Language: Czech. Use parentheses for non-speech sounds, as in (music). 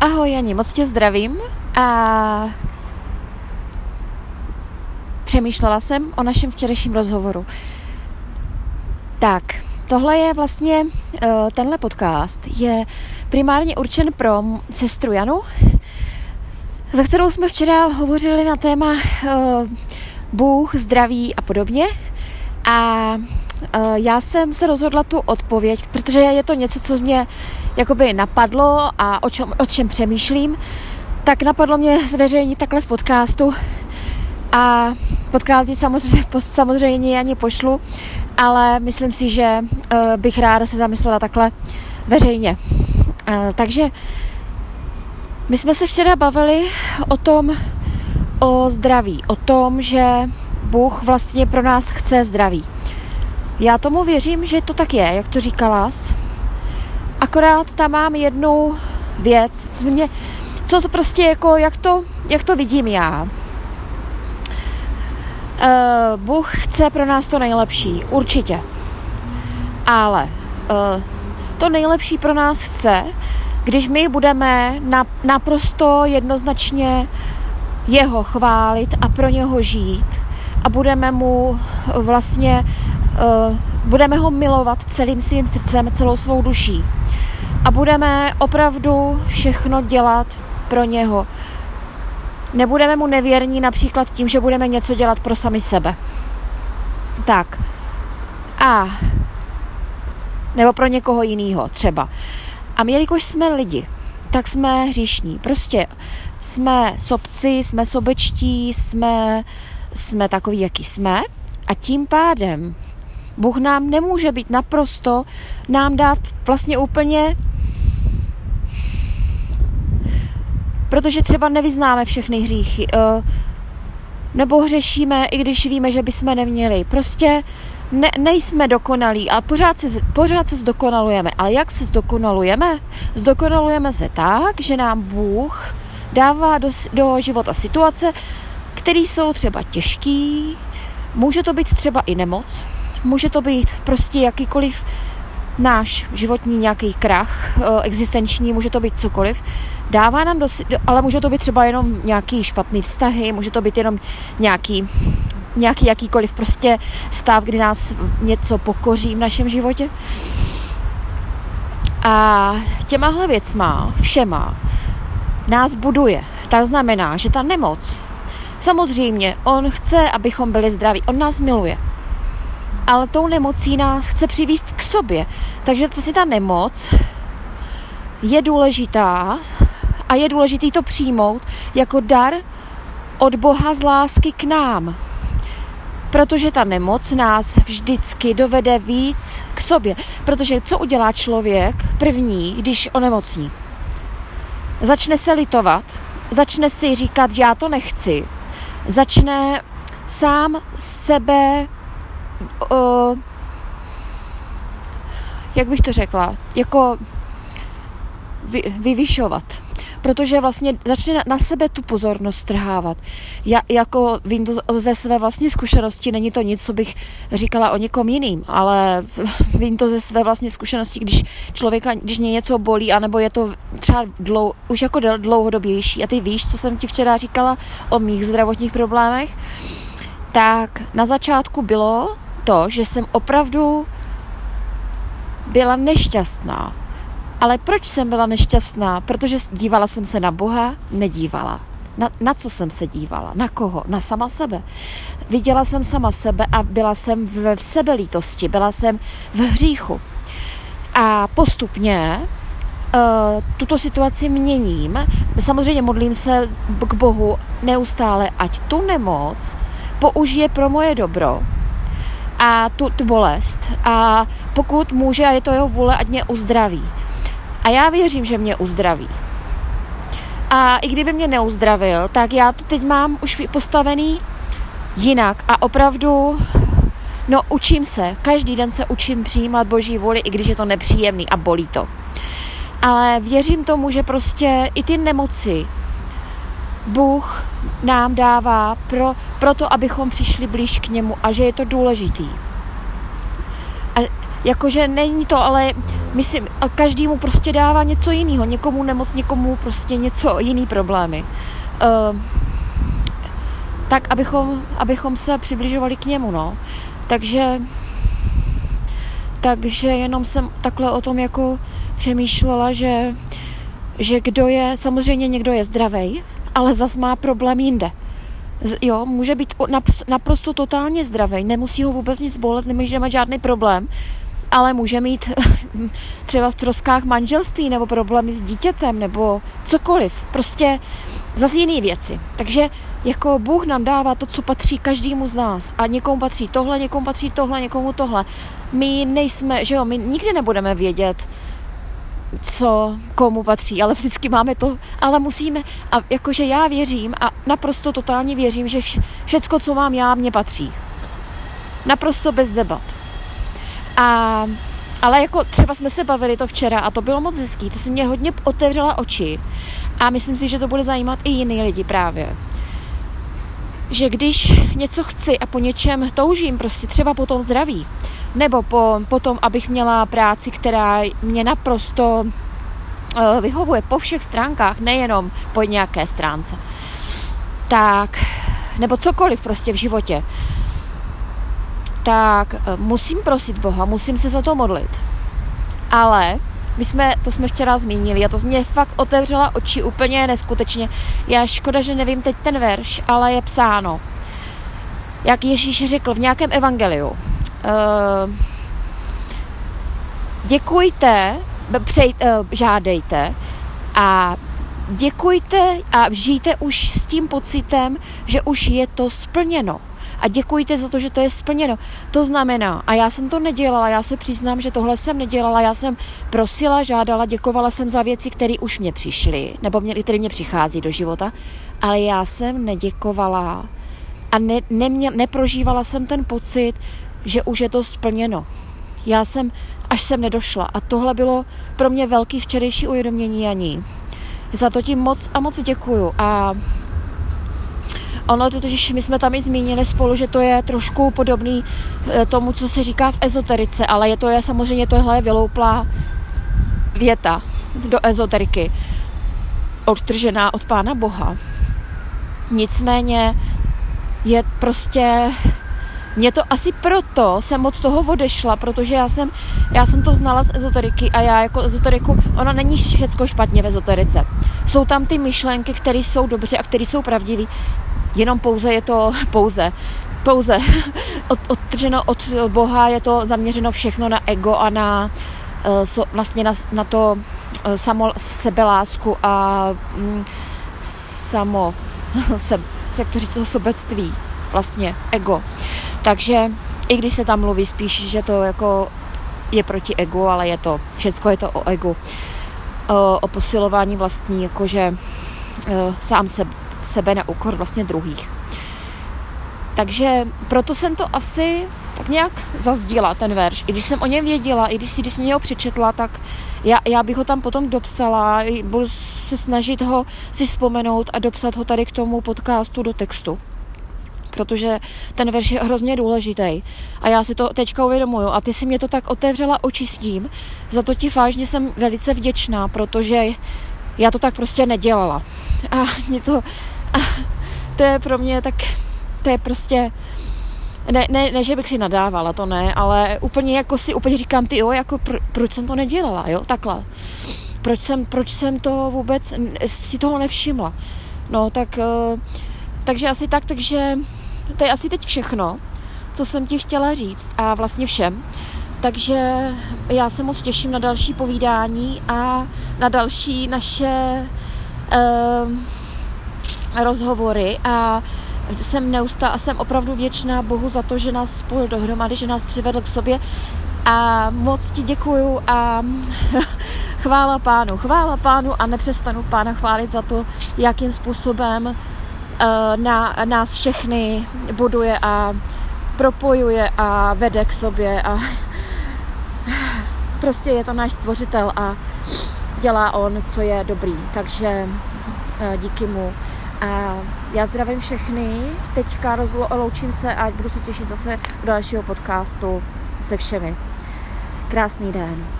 Ahoj Jani, moc tě zdravím a přemýšlela jsem o našem včerejším rozhovoru. Tak, tohle je vlastně, eh, tenhle podcast je primárně určen pro sestru Janu, za kterou jsme včera hovořili na téma eh, Bůh, zdraví a podobně. A já jsem se rozhodla tu odpověď, protože je to něco, co mě jakoby napadlo a o čem, o čem přemýšlím, tak napadlo mě zveřejnit takhle v podcastu a podcasty samozřejmě, (laughs) samozřejmě ani pošlu, ale myslím si, že uh, bych ráda se zamyslela takhle veřejně. Uh, takže my jsme se včera bavili o tom, o zdraví, o tom, že Bůh vlastně pro nás chce zdraví. Já tomu věřím, že to tak je, jak to říkala. Akorát tam mám jednu věc, co mě, co to prostě jako, jak to, jak to vidím já. Uh, Bůh chce pro nás to nejlepší, určitě. Ale uh, to nejlepší pro nás chce, když my budeme na, naprosto jednoznačně jeho chválit a pro něho žít a budeme mu vlastně, budeme ho milovat celým svým srdcem, celou svou duší a budeme opravdu všechno dělat pro něho. Nebudeme mu nevěrní například tím, že budeme něco dělat pro sami sebe. Tak. A nebo pro někoho jiného třeba. A my, jelikož jsme lidi, tak jsme hříšní. Prostě jsme sobci, jsme sobečtí, jsme, jsme takový, jaký jsme. A tím pádem Bůh nám nemůže být naprosto, nám dát vlastně úplně protože třeba nevyznáme všechny hříchy, uh, nebo hřešíme, i když víme, že bychom neměli. Prostě ne, nejsme dokonalí a pořád se, pořád se zdokonalujeme. Ale jak se zdokonalujeme? Zdokonalujeme se tak, že nám Bůh dává do, do života situace, které jsou třeba těžký, může to být třeba i nemoc, může to být prostě jakýkoliv náš životní nějaký krach eh, existenční, může to být cokoliv, dává nám, do, ale může to být třeba jenom nějaký špatný vztahy, může to být jenom nějaký, nějaký jakýkoliv prostě stav, kdy nás něco pokoří v našem životě. A těmahle věcma, všema, nás buduje. To znamená, že ta nemoc, samozřejmě, on chce, abychom byli zdraví, on nás miluje ale tou nemocí nás chce přivést k sobě. Takže si ta nemoc je důležitá a je důležitý to přijmout jako dar od Boha z lásky k nám. Protože ta nemoc nás vždycky dovede víc k sobě. Protože co udělá člověk první, když onemocní? Začne se litovat, začne si říkat, že já to nechci, začne sám sebe uh, jak bych to řekla, jako vy, vyvyšovat. Protože vlastně začne na, na sebe tu pozornost strhávat. Já jako vím to ze své vlastní zkušenosti, není to nic, co bych říkala o někom jiným, ale (laughs) vím to ze své vlastní zkušenosti, když člověka, když mě něco bolí, anebo je to třeba dlou, už jako dlouhodobější a ty víš, co jsem ti včera říkala o mých zdravotních problémech, tak na začátku bylo to, že jsem opravdu byla nešťastná. Ale proč jsem byla nešťastná? Protože dívala jsem se na Boha? Nedívala. Na, na co jsem se dívala? Na koho? Na sama sebe. Viděla jsem sama sebe a byla jsem v, v sebelítosti, byla jsem v hříchu. A postupně uh, tuto situaci měním. Samozřejmě modlím se k Bohu neustále, ať tu nemoc použije pro moje dobro a tu, tu bolest. A pokud může a je to jeho vůle, ať mě uzdraví. A já věřím, že mě uzdraví. A i kdyby mě neuzdravil, tak já to teď mám už postavený jinak a opravdu no učím se, každý den se učím přijímat boží vůli, i když je to nepříjemný a bolí to. Ale věřím tomu, že prostě i ty nemoci Bůh nám dává pro, proto, abychom přišli blíž k němu a že je to důležitý. A jakože není to ale myslím, a každému prostě dává něco jiného. Někomu nemoc, někomu prostě něco jiný problémy. Uh, tak, abychom, abychom se přibližovali k němu, no. Takže takže jenom jsem takhle o tom jako přemýšlela, že, že kdo je, samozřejmě někdo je zdravý, ale zas má problém jinde. Jo, může být naprosto totálně zdravý, nemusí ho vůbec nic bolet, nemůže mít žádný problém, ale může mít (laughs) třeba v troskách manželství nebo problémy s dítětem nebo cokoliv. Prostě zase jiné věci. Takže jako Bůh nám dává to, co patří každému z nás. A někomu patří tohle, někomu patří tohle, někomu tohle. My nejsme, že jo, my nikdy nebudeme vědět, co komu patří, ale vždycky máme to, ale musíme, a jakože já věřím a naprosto totálně věřím, že všecko, co mám já, mě patří. Naprosto bez debat. A, ale jako třeba jsme se bavili to včera a to bylo moc hezký, to si mě hodně otevřela oči a myslím si, že to bude zajímat i jiný lidi právě. Že když něco chci a po něčem toužím, prostě třeba po tom zdraví, nebo po, po tom, abych měla práci, která mě naprosto uh, vyhovuje po všech stránkách, nejenom po nějaké stránce, tak, nebo cokoliv prostě v životě, tak uh, musím prosit Boha, musím se za to modlit. Ale my jsme, to jsme včera zmínili a to mě fakt otevřela oči úplně neskutečně. Já škoda, že nevím teď ten verš, ale je psáno. Jak Ježíš řekl v nějakém evangeliu. Uh, děkujte, přej, uh, žádejte a děkujte a žijte už s tím pocitem, že už je to splněno a děkujte za to, že to je splněno. To znamená, a já jsem to nedělala, já se přiznám, že tohle jsem nedělala, já jsem prosila, žádala, děkovala jsem za věci, které už mě přišly, nebo mě, které mě přichází do života, ale já jsem neděkovala a ne, nemě, neprožívala jsem ten pocit, že už je to splněno. Já jsem, až jsem nedošla. A tohle bylo pro mě velký včerejší uvědomění Janí. Za to ti moc a moc děkuju. A Ono totiž, my jsme tam i zmínili spolu, že to je trošku podobný eh, tomu, co se říká v ezoterice, ale je to je samozřejmě tohle je vylouplá věta do ezoteriky, odtržená od Pána Boha. Nicméně je prostě mě to asi proto jsem od toho odešla, protože já jsem, já jsem to znala z ezoteriky a já jako ezoteriku, ono není všechno špatně v ezoterice. Jsou tam ty myšlenky, které jsou dobře a které jsou pravdivé, jenom pouze je to (laughs) pouze pouze (laughs) od, odtrženo od Boha, je to zaměřeno všechno na ego a na uh, so, vlastně na, na to uh, samo sebelásku a um, samo (laughs) se, se to říct, to sobectví, vlastně ego. Takže i když se tam mluví spíš, že to jako je proti egu, ale je to, všecko je to o egu, o, o posilování vlastní, jakože uh, sám se, sebe na úkor vlastně druhých. Takže proto jsem to asi tak nějak zazdíla, ten verš. I když jsem o něm věděla, i když si, když jsem ho přečetla, tak já, já bych ho tam potom dopsala, budu se snažit ho si vzpomenout a dopsat ho tady k tomu podcastu do textu protože ten verš je hrozně důležitý. A já si to teďka uvědomuju. A ty si mě to tak otevřela oči s tím. Za to ti vážně jsem velice vděčná, protože já to tak prostě nedělala. A mě to... A to je pro mě tak... To je prostě... Ne, ne, ne, že bych si nadávala, to ne, ale úplně jako si úplně říkám, ty jo, jako pro, proč jsem to nedělala, jo, takhle. Proč jsem, proč jsem to vůbec si toho nevšimla. No, tak, uh, takže asi tak, takže to je asi teď všechno, co jsem ti chtěla říct a vlastně všem. Takže já se moc těším na další povídání a na další naše uh, rozhovory. A jsem neustá a jsem opravdu věčná Bohu za to, že nás spojil dohromady, že nás přivedl k sobě. A moc ti děkuju a (laughs) chvála pánu, chvála pánu a nepřestanu pána chválit za to, jakým způsobem Eh, na, nás všechny buduje a propojuje a vede k sobě a (laughs) prostě je to náš stvořitel a dělá on, co je dobrý. Takže eh, díky mu. A já zdravím všechny, teďka rozloučím se a budu se těšit zase do dalšího podcastu se všemi. Krásný den.